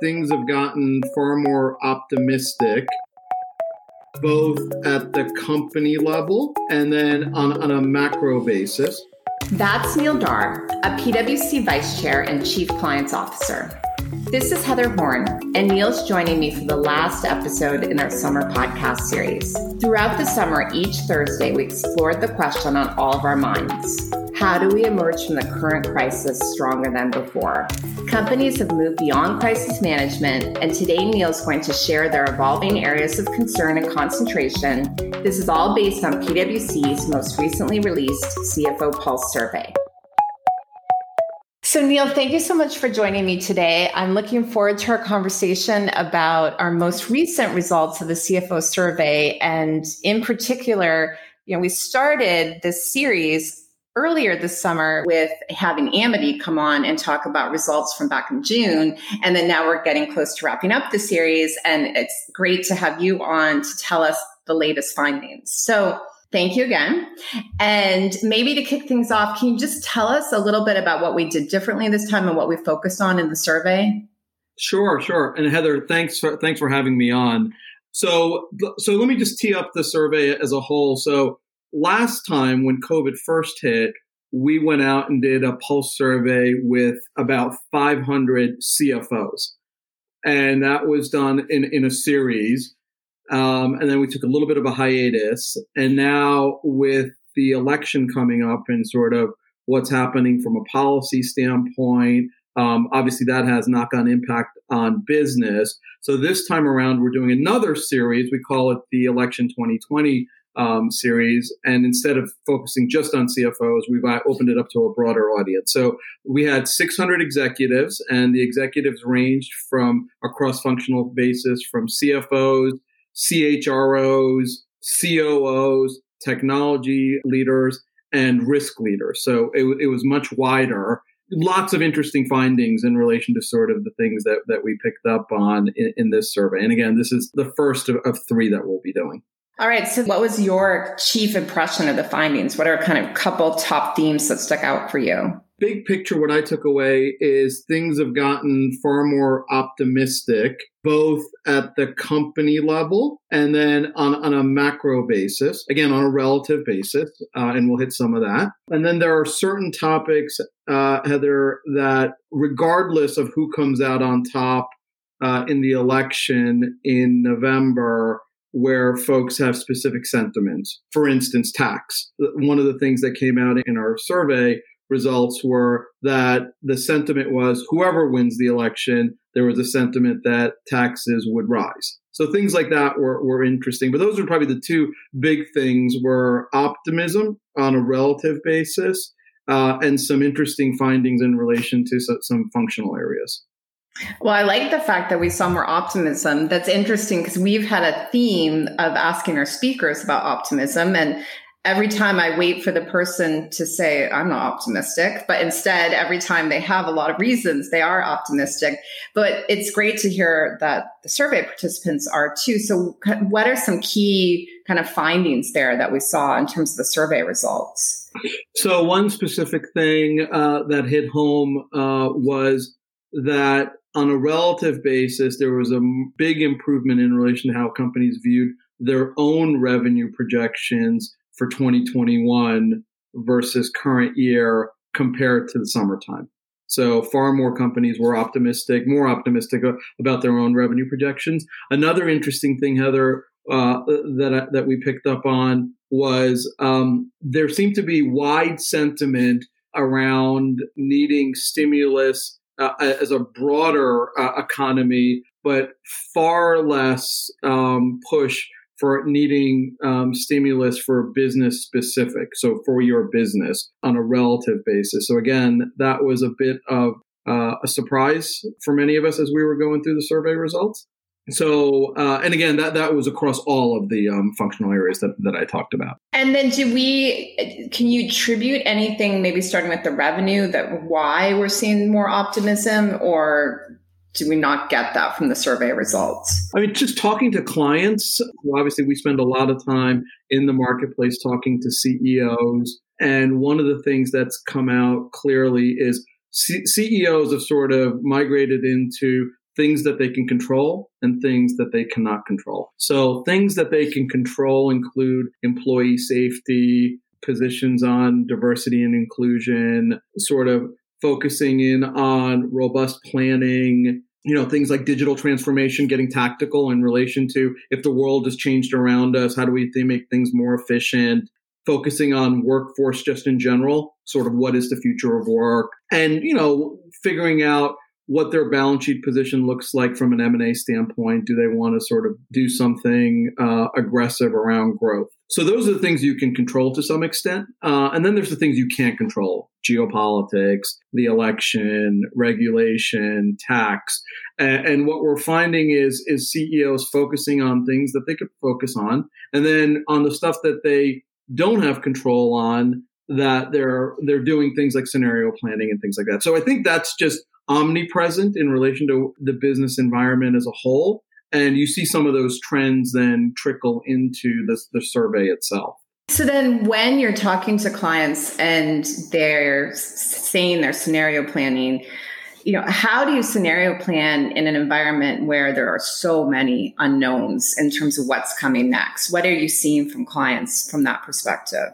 things have gotten far more optimistic, both at the company level and then on, on a macro basis. That's Neil Dhar, a PwC Vice Chair and Chief Clients Officer. This is Heather Horn, and Neil's joining me for the last episode in our summer podcast series. Throughout the summer, each Thursday, we explored the question on all of our minds how do we emerge from the current crisis stronger than before? Companies have moved beyond crisis management, and today Neil is going to share their evolving areas of concern and concentration. This is all based on PwC's most recently released CFO Pulse survey. So, Neil, thank you so much for joining me today. I'm looking forward to our conversation about our most recent results of the CFO survey. And in particular, you know, we started this series earlier this summer with having Amity come on and talk about results from back in June. And then now we're getting close to wrapping up the series. And it's great to have you on to tell us the latest findings. So thank you again. And maybe to kick things off, can you just tell us a little bit about what we did differently this time and what we focused on in the survey? Sure, sure. And Heather, thanks for thanks for having me on. So so let me just tee up the survey as a whole. So last time when COVID first hit, we went out and did a pulse survey with about 500 CFOs. And that was done in, in a series. Um, and then we took a little bit of a hiatus. And now with the election coming up and sort of what's happening from a policy standpoint, um, obviously that has knock on impact on business. So this time around, we're doing another series. We call it the Election 2020 um, series. And instead of focusing just on CFOs, we've opened it up to a broader audience. So we had 600 executives, and the executives ranged from a cross functional basis from CFOs, CHROs, COOs, technology leaders, and risk leaders. So it, it was much wider lots of interesting findings in relation to sort of the things that, that we picked up on in, in this survey. And again, this is the first of, of, three that we'll be doing. All right. So, what was your chief impression of the findings? What are kind of couple top themes that stuck out for you? Big picture, what I took away is things have gotten far more optimistic, both at the company level and then on, on a macro basis, again, on a relative basis, uh, and we'll hit some of that. And then there are certain topics, uh, Heather, that regardless of who comes out on top uh, in the election in November, where folks have specific sentiments. For instance, tax. One of the things that came out in our survey results were that the sentiment was whoever wins the election, there was a sentiment that taxes would rise. So things like that were, were interesting. But those are probably the two big things were optimism on a relative basis uh, and some interesting findings in relation to some functional areas. Well, I like the fact that we saw more optimism. That's interesting because we've had a theme of asking our speakers about optimism. And every time I wait for the person to say, I'm not optimistic, but instead, every time they have a lot of reasons, they are optimistic. But it's great to hear that the survey participants are too. So, what are some key kind of findings there that we saw in terms of the survey results? So, one specific thing uh, that hit home uh, was that on a relative basis, there was a big improvement in relation to how companies viewed their own revenue projections for 2021 versus current year compared to the summertime. So far more companies were optimistic, more optimistic about their own revenue projections. Another interesting thing, Heather, uh, that that we picked up on was um, there seemed to be wide sentiment around needing stimulus uh, as a broader uh, economy, but far less um, push for needing um, stimulus for business specific. So for your business on a relative basis. So again, that was a bit of uh, a surprise for many of us as we were going through the survey results. So, uh, and again, that, that was across all of the um, functional areas that, that I talked about. And then do we, can you attribute anything, maybe starting with the revenue, that why we're seeing more optimism or do we not get that from the survey results? I mean, just talking to clients, obviously we spend a lot of time in the marketplace talking to CEOs. And one of the things that's come out clearly is C- CEOs have sort of migrated into things that they can control and things that they cannot control. So things that they can control include employee safety, positions on diversity and inclusion, sort of focusing in on robust planning, you know, things like digital transformation, getting tactical in relation to if the world has changed around us, how do we make things more efficient? Focusing on workforce just in general, sort of what is the future of work, and you know, figuring out what their balance sheet position looks like from an M&A standpoint. Do they want to sort of do something uh, aggressive around growth? So those are the things you can control to some extent. Uh, and then there's the things you can't control. Geopolitics, the election, regulation, tax. And, and what we're finding is, is CEOs focusing on things that they could focus on. And then on the stuff that they don't have control on, that they're they're doing things like scenario planning and things like that. So I think that's just omnipresent in relation to the business environment as a whole. And you see some of those trends then trickle into the, the survey itself. So then when you're talking to clients and they're saying their scenario planning, you know, how do you scenario plan in an environment where there are so many unknowns in terms of what's coming next? What are you seeing from clients from that perspective?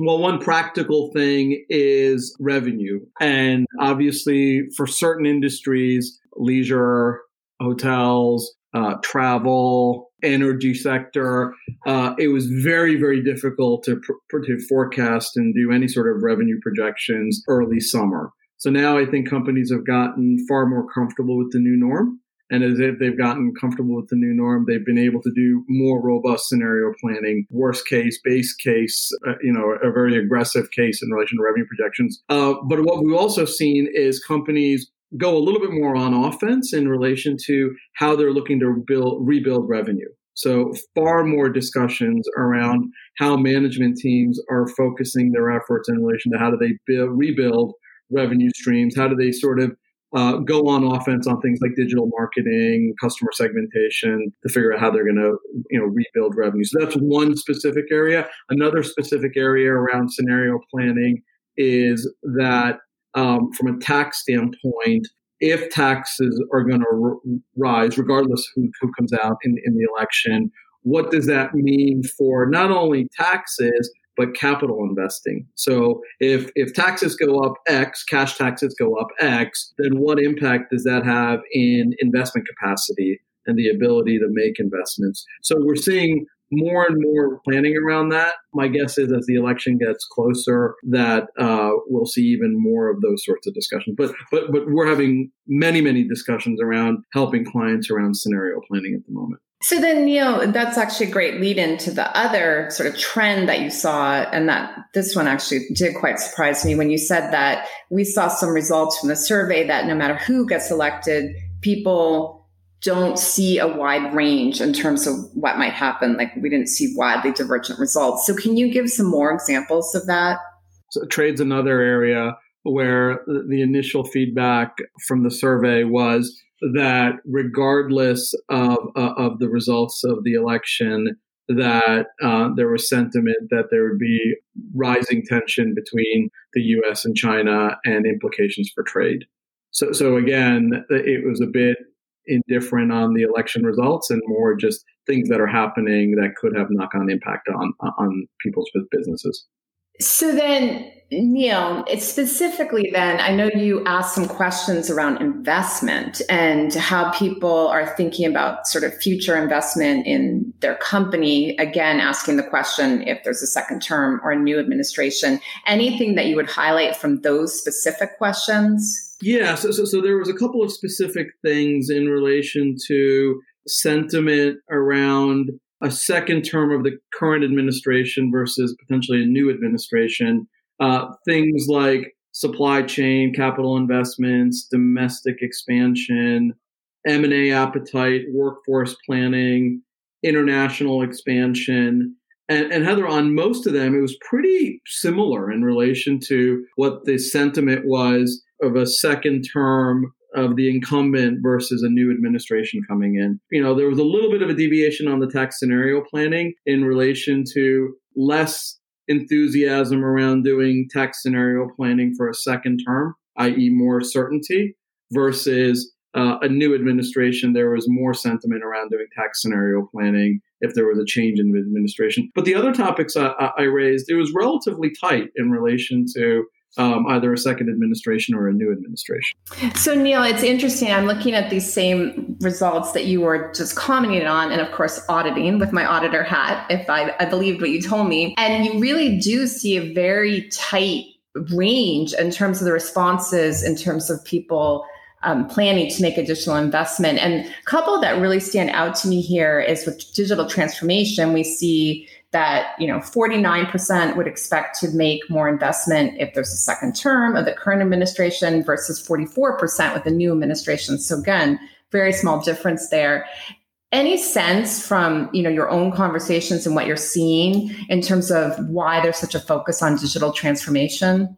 Well, one practical thing is revenue. And obviously, for certain industries, leisure, hotels, uh, travel, energy sector, uh, it was very, very difficult to, pr- to forecast and do any sort of revenue projections early summer. So now I think companies have gotten far more comfortable with the new norm. And as if they've gotten comfortable with the new norm, they've been able to do more robust scenario planning, worst case, base case, uh, you know, a very aggressive case in relation to revenue projections. Uh, but what we've also seen is companies go a little bit more on offense in relation to how they're looking to build, rebuild revenue. So far more discussions around how management teams are focusing their efforts in relation to how do they build, rebuild revenue streams? How do they sort of uh, go on offense on things like digital marketing, customer segmentation to figure out how they're going to, you know, rebuild revenue. So that's one specific area. Another specific area around scenario planning is that um, from a tax standpoint, if taxes are going to r- rise, regardless who, who comes out in, in the election, what does that mean for not only taxes, but capital investing. So if if taxes go up X, cash taxes go up X, then what impact does that have in investment capacity and the ability to make investments? So we're seeing more and more planning around that. My guess is as the election gets closer, that uh, we'll see even more of those sorts of discussions. But but but we're having many many discussions around helping clients around scenario planning at the moment. So then, Neil, that's actually a great lead into the other sort of trend that you saw. And that this one actually did quite surprise me when you said that we saw some results from the survey that no matter who gets elected, people don't see a wide range in terms of what might happen. Like we didn't see widely divergent results. So can you give some more examples of that? So trade's another area where the initial feedback from the survey was that regardless of, uh, of the results of the election, that uh, there was sentiment that there would be rising tension between the U.S. and China and implications for trade. So, so again, it was a bit indifferent on the election results and more just things that are happening that could have knock-on impact on on people's businesses. So then, Neil, it's specifically then, I know you asked some questions around investment and how people are thinking about sort of future investment in their company. Again, asking the question if there's a second term or a new administration. Anything that you would highlight from those specific questions? Yeah, so, so, so there was a couple of specific things in relation to sentiment around a second term of the current administration versus potentially a new administration. Uh, things like supply chain, capital investments, domestic expansion, M&A appetite, workforce planning, international expansion. And, and, Heather, on most of them, it was pretty similar in relation to what the sentiment was of a second term of the incumbent versus a new administration coming in. You know, there was a little bit of a deviation on the tax scenario planning in relation to less enthusiasm around doing tax scenario planning for a second term, i.e., more certainty, versus uh, a new administration, there was more sentiment around doing tax scenario planning if there was a change in the administration. But the other topics I, I raised, it was relatively tight in relation to um, either a second administration or a new administration. So, Neil, it's interesting. I'm looking at these same results that you were just commenting on, and of course, auditing with my auditor hat, if I, I believed what you told me. And you really do see a very tight range in terms of the responses, in terms of people um, planning to make additional investment. And a couple that really stand out to me here is with digital transformation, we see that you know 49% would expect to make more investment if there's a second term of the current administration versus 44% with the new administration. So again, very small difference there. Any sense from you know your own conversations and what you're seeing in terms of why there's such a focus on digital transformation?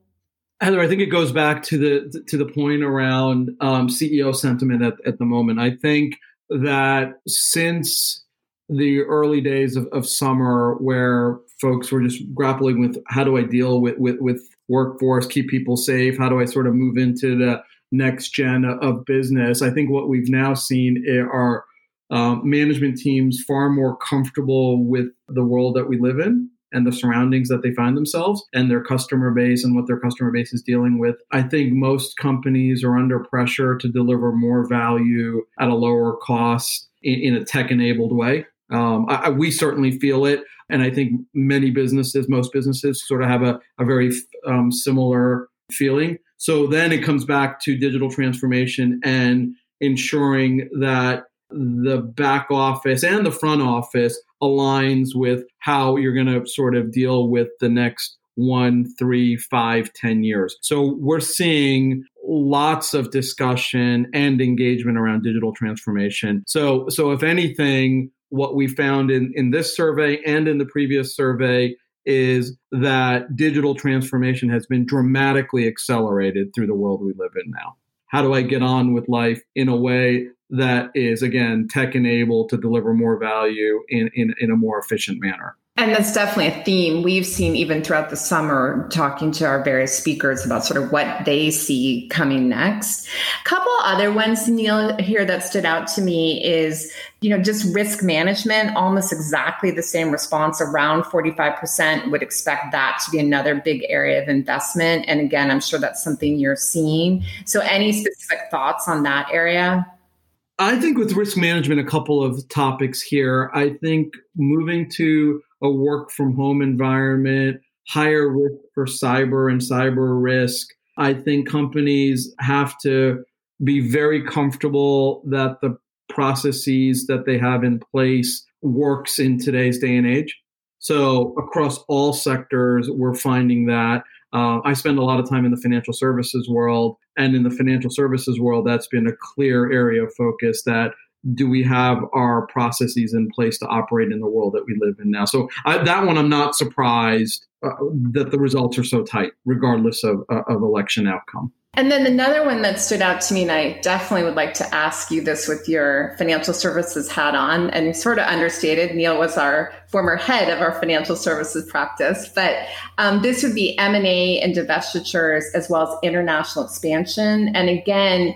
Heather, I think it goes back to the to the point around um, CEO sentiment at, at the moment. I think that since the early days of, of summer, where folks were just grappling with how do I deal with, with with workforce, keep people safe, how do I sort of move into the next gen of business? I think what we've now seen are um, management teams far more comfortable with the world that we live in and the surroundings that they find themselves and their customer base and what their customer base is dealing with. I think most companies are under pressure to deliver more value at a lower cost in, in a tech enabled way. Um, I, we certainly feel it. And I think many businesses, most businesses, sort of have a, a very um, similar feeling. So then it comes back to digital transformation and ensuring that the back office and the front office aligns with how you're going to sort of deal with the next one, three, five, ten years. So we're seeing lots of discussion and engagement around digital transformation. So, so if anything, what we found in, in this survey and in the previous survey is that digital transformation has been dramatically accelerated through the world we live in now. How do I get on with life in a way that is again tech enabled to deliver more value in, in, in a more efficient manner. And that's definitely a theme we've seen even throughout the summer, talking to our various speakers about sort of what they see coming next. A couple other ones, Neil, here that stood out to me is, you know, just risk management, almost exactly the same response. Around 45% would expect that to be another big area of investment. And again, I'm sure that's something you're seeing. So, any specific thoughts on that area? I think with risk management, a couple of topics here. I think moving to a work from home environment, higher risk for cyber and cyber risk. I think companies have to be very comfortable that the processes that they have in place works in today's day and age. So across all sectors, we're finding that uh, I spend a lot of time in the financial services world, and in the financial services world, that's been a clear area of focus. That do we have our processes in place to operate in the world that we live in now? So I, that one, I'm not surprised uh, that the results are so tight, regardless of, uh, of election outcome. And then another one that stood out to me, and I definitely would like to ask you this with your financial services hat on, and sort of understated. Neil was our former head of our financial services practice, but um, this would be M and A and divestitures as well as international expansion. And again,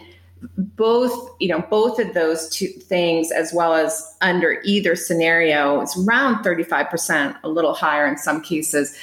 both you know both of those two things as well as under either scenario it's around 35% a little higher in some cases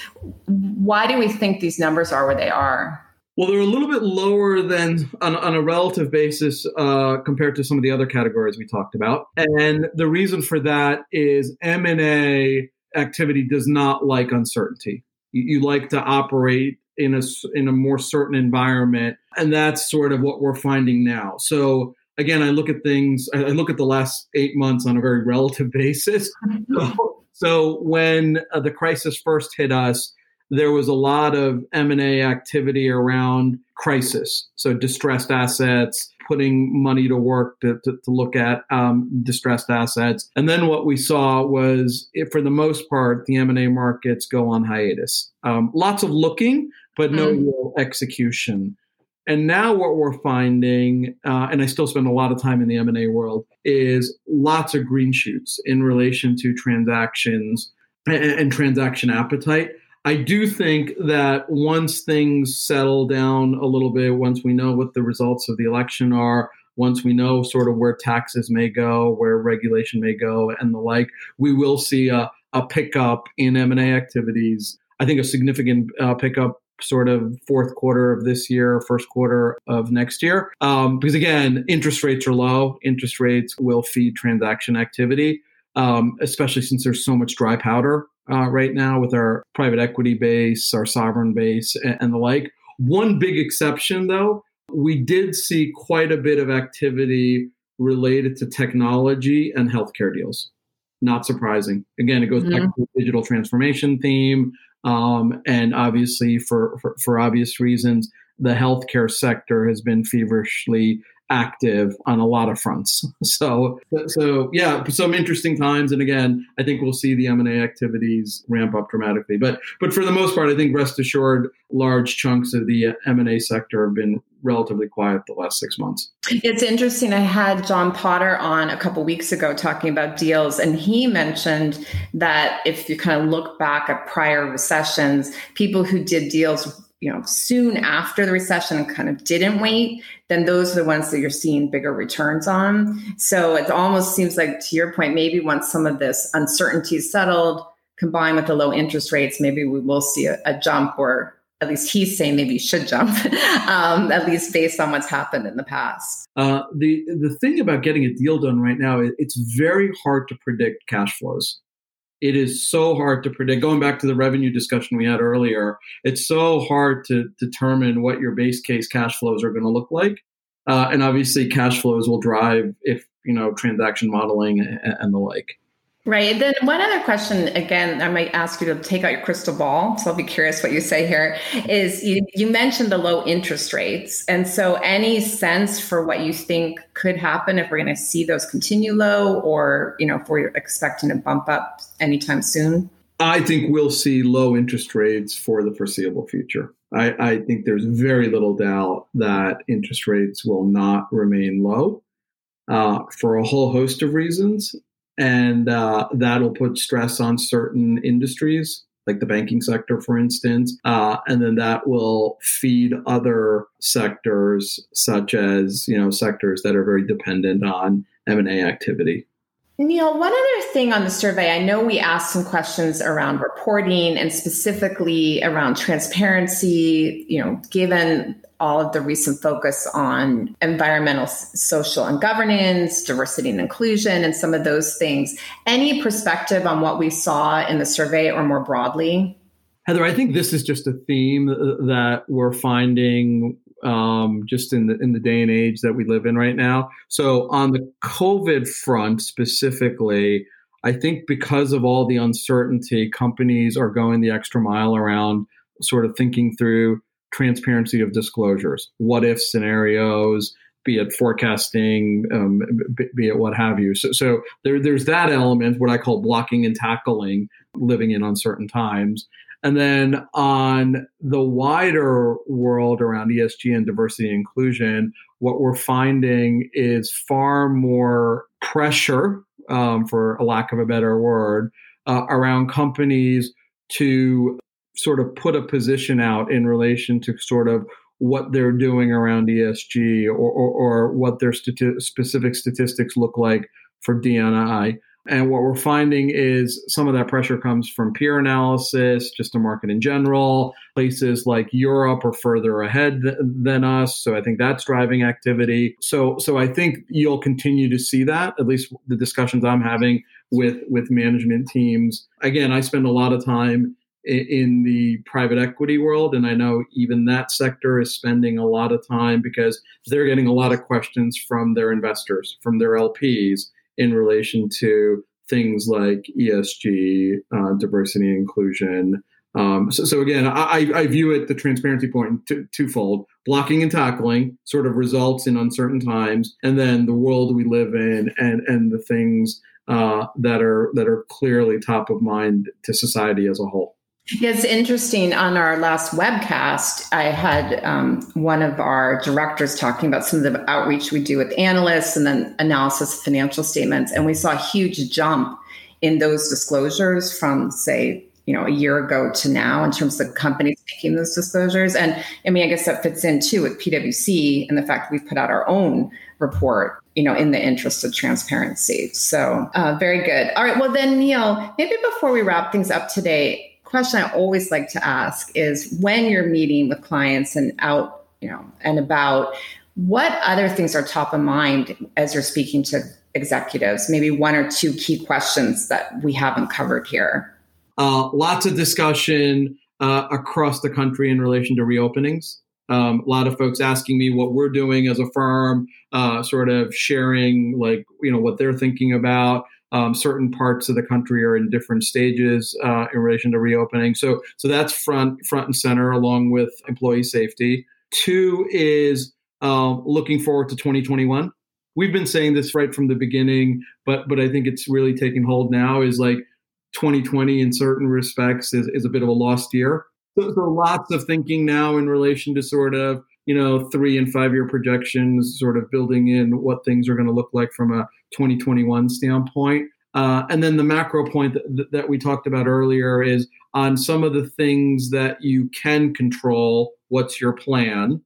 why do we think these numbers are where they are well, they're a little bit lower than on, on a relative basis uh, compared to some of the other categories we talked about, and the reason for that is M and A activity does not like uncertainty. You, you like to operate in a in a more certain environment, and that's sort of what we're finding now. So again, I look at things. I look at the last eight months on a very relative basis. So, so when uh, the crisis first hit us there was a lot of M&A activity around crisis, so distressed assets, putting money to work to, to, to look at um, distressed assets. And then what we saw was, for the most part, the M&A markets go on hiatus. Um, lots of looking, but no mm. real execution. And now what we're finding, uh, and I still spend a lot of time in the M&A world, is lots of green shoots in relation to transactions and, and transaction appetite. I do think that once things settle down a little bit, once we know what the results of the election are, once we know sort of where taxes may go, where regulation may go, and the like, we will see a, a pickup in M&A activities. I think a significant uh, pickup sort of fourth quarter of this year, first quarter of next year. Um, because again, interest rates are low. Interest rates will feed transaction activity, um, especially since there's so much dry powder uh, right now with our private equity base, our sovereign base, and, and the like. One big exception, though, we did see quite a bit of activity related to technology and healthcare deals. Not surprising. Again, it goes mm-hmm. back to the digital transformation theme. Um, and obviously, for, for, for obvious reasons, the healthcare sector has been feverishly active on a lot of fronts. So, so yeah, some interesting times. And again, I think we'll see the M and A activities ramp up dramatically. But, but for the most part, I think rest assured, large chunks of the M and A sector have been relatively quiet the last six months. It's interesting. I had John Potter on a couple weeks ago talking about deals, and he mentioned that if you kind of look back at prior recessions, people who did deals you know soon after the recession kind of didn't wait then those are the ones that you're seeing bigger returns on. So it almost seems like to your point maybe once some of this uncertainty is settled combined with the low interest rates maybe we will see a, a jump or at least he's saying maybe you should jump um, at least based on what's happened in the past. Uh, the the thing about getting a deal done right now it's very hard to predict cash flows it is so hard to predict. Going back to the revenue discussion we had earlier, it's so hard to determine what your base case cash flows are going to look like. Uh, and obviously, cash flows will drive if you know transaction modeling and, and the like. Right. Then one other question, again, I might ask you to take out your crystal ball. So I'll be curious what you say here. Is you, you mentioned the low interest rates. And so any sense for what you think could happen if we're going to see those continue low or, you know, if we're expecting a bump up anytime soon? I think we'll see low interest rates for the foreseeable future. I, I think there's very little doubt that interest rates will not remain low. Uh, for a whole host of reasons and uh, that'll put stress on certain industries like the banking sector for instance. Uh, and then that will feed other sectors such as you know sectors that are very dependent on m&a activity Neil, one other thing on the survey, I know we asked some questions around reporting and specifically around transparency, you know, given all of the recent focus on environmental, social, and governance, diversity and inclusion, and some of those things. Any perspective on what we saw in the survey or more broadly? Heather, I think this is just a theme uh, that we're finding um, just in the in the day and age that we live in right now. So on the COVID front specifically, I think because of all the uncertainty, companies are going the extra mile around sort of thinking through transparency of disclosures, what if scenarios, be it forecasting, um, be it what have you. So, so there, there's that element, what I call blocking and tackling, living in uncertain times. And then on the wider world around ESG and diversity and inclusion, what we're finding is far more pressure, um, for a lack of a better word, uh, around companies to sort of put a position out in relation to sort of what they're doing around ESG or, or, or what their stati- specific statistics look like for DNI. And what we're finding is some of that pressure comes from peer analysis, just the market in general. Places like Europe are further ahead th- than us, so I think that's driving activity. So, so I think you'll continue to see that. At least the discussions I'm having with with management teams. Again, I spend a lot of time in the private equity world. And I know even that sector is spending a lot of time because they're getting a lot of questions from their investors, from their LPs in relation to things like ESG, uh, diversity inclusion. Um, so, so, again, I, I, view it the transparency point t- twofold: blocking and tackling sort of results in uncertain times, and then the world we live in, and and the things uh, that are that are clearly top of mind to society as a whole. It's interesting. On our last webcast, I had um, one of our directors talking about some of the outreach we do with analysts and then analysis of financial statements. And we saw a huge jump in those disclosures from, say, you know, a year ago to now in terms of companies making those disclosures. And I mean, I guess that fits in too with PwC and the fact we've put out our own report, you know, in the interest of transparency. So uh, very good. All right. Well, then, Neil, maybe before we wrap things up today, question I always like to ask is when you're meeting with clients and out, you know, and about what other things are top of mind as you're speaking to executives? Maybe one or two key questions that we haven't covered here. Uh, lots of discussion uh, across the country in relation to reopenings. Um, a lot of folks asking me what we're doing as a firm, uh, sort of sharing like you know what they're thinking about. Um, certain parts of the country are in different stages uh, in relation to reopening. So so that's front front and center along with employee safety. Two is um, looking forward to 2021. We've been saying this right from the beginning, but but I think it's really taking hold now. Is like 2020 in certain respects is, is a bit of a lost year. So, so lots of thinking now in relation to sort of you know three and five year projections, sort of building in what things are going to look like from a 2021 standpoint. Uh, and then the macro point that, that we talked about earlier is on some of the things that you can control. What's your plan?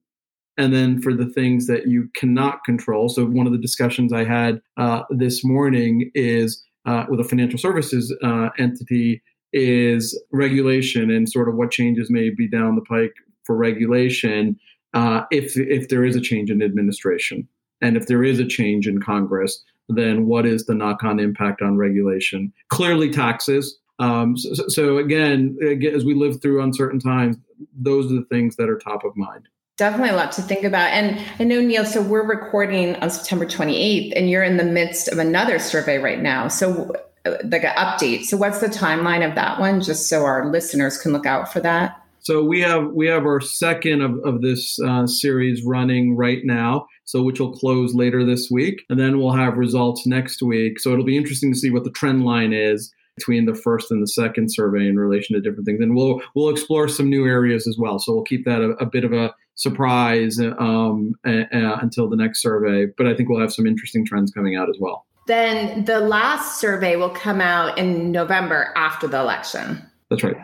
and then for the things that you cannot control. So one of the discussions I had uh, this morning is uh, with a financial services uh, entity is regulation and sort of what changes may be down the pike for regulation uh, if if there is a change in administration and if there is a change in Congress. Then what is the knock-on impact on regulation? Clearly, taxes. Um, so, so again, as we live through uncertain times, those are the things that are top of mind. Definitely a lot to think about. And I know, Neil, so we're recording on September 28th, and you're in the midst of another survey right now. So, uh, like an update. So, what's the timeline of that one, just so our listeners can look out for that? So we have we have our second of, of this uh, series running right now. So which will close later this week, and then we'll have results next week. So it'll be interesting to see what the trend line is between the first and the second survey in relation to different things. And we'll we'll explore some new areas as well. So we'll keep that a, a bit of a surprise um, until the next survey. But I think we'll have some interesting trends coming out as well. Then the last survey will come out in November after the election. That's right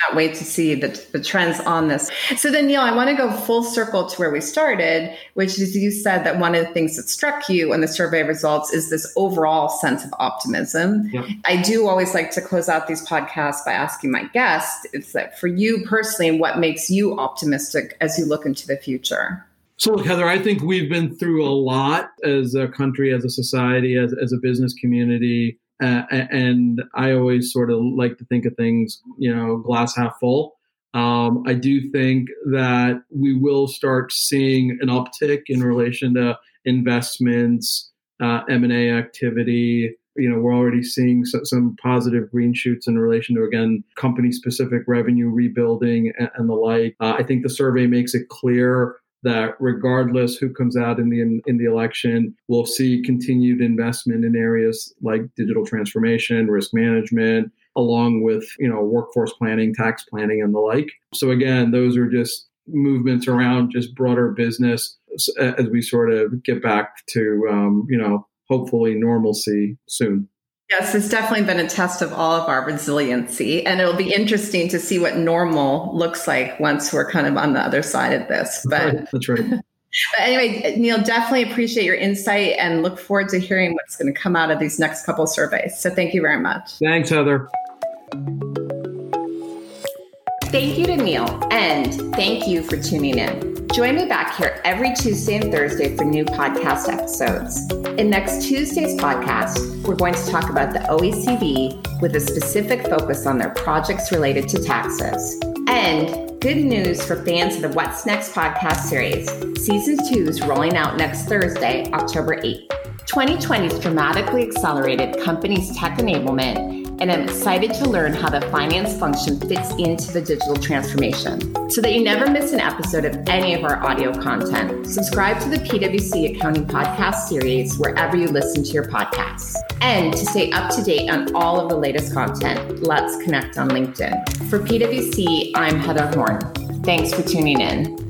cannot wait to see the, the trends on this. So then, Neil, I want to go full circle to where we started, which is you said that one of the things that struck you in the survey results is this overall sense of optimism. Yep. I do always like to close out these podcasts by asking my guests, it's that for you personally, what makes you optimistic as you look into the future? So, look, Heather, I think we've been through a lot as a country, as a society, as, as a business community uh, and I always sort of like to think of things, you know, glass half full. Um, I do think that we will start seeing an uptick in relation to investments, uh, M&A activity. You know, we're already seeing so, some positive green shoots in relation to, again, company specific revenue rebuilding and, and the like. Uh, I think the survey makes it clear that regardless who comes out in the in, in, the election, we'll see continued investment in areas like digital transformation, risk management, along with you know workforce planning, tax planning, and the like. So again, those are just movements around just broader business as we sort of get back to um, you know hopefully normalcy soon. Yes, it's definitely been a test of all of our resiliency. And it'll be interesting to see what normal looks like once we're kind of on the other side of this. But that's right. But anyway, Neil, definitely appreciate your insight and look forward to hearing what's going to come out of these next couple surveys. So thank you very much. Thanks, Heather. Thank you to Neil, and thank you for tuning in. Join me back here every Tuesday and Thursday for new podcast episodes. In next Tuesday's podcast, we're going to talk about the OECD with a specific focus on their projects related to taxes. And good news for fans of the What's Next podcast series. Season 2 is rolling out next Thursday, October 8th. 2020 has dramatically accelerated companies' tech enablement and I'm excited to learn how the finance function fits into the digital transformation. So that you never miss an episode of any of our audio content, subscribe to the PwC Accounting Podcast series wherever you listen to your podcasts. And to stay up to date on all of the latest content, let's connect on LinkedIn. For PwC, I'm Heather Horn. Thanks for tuning in.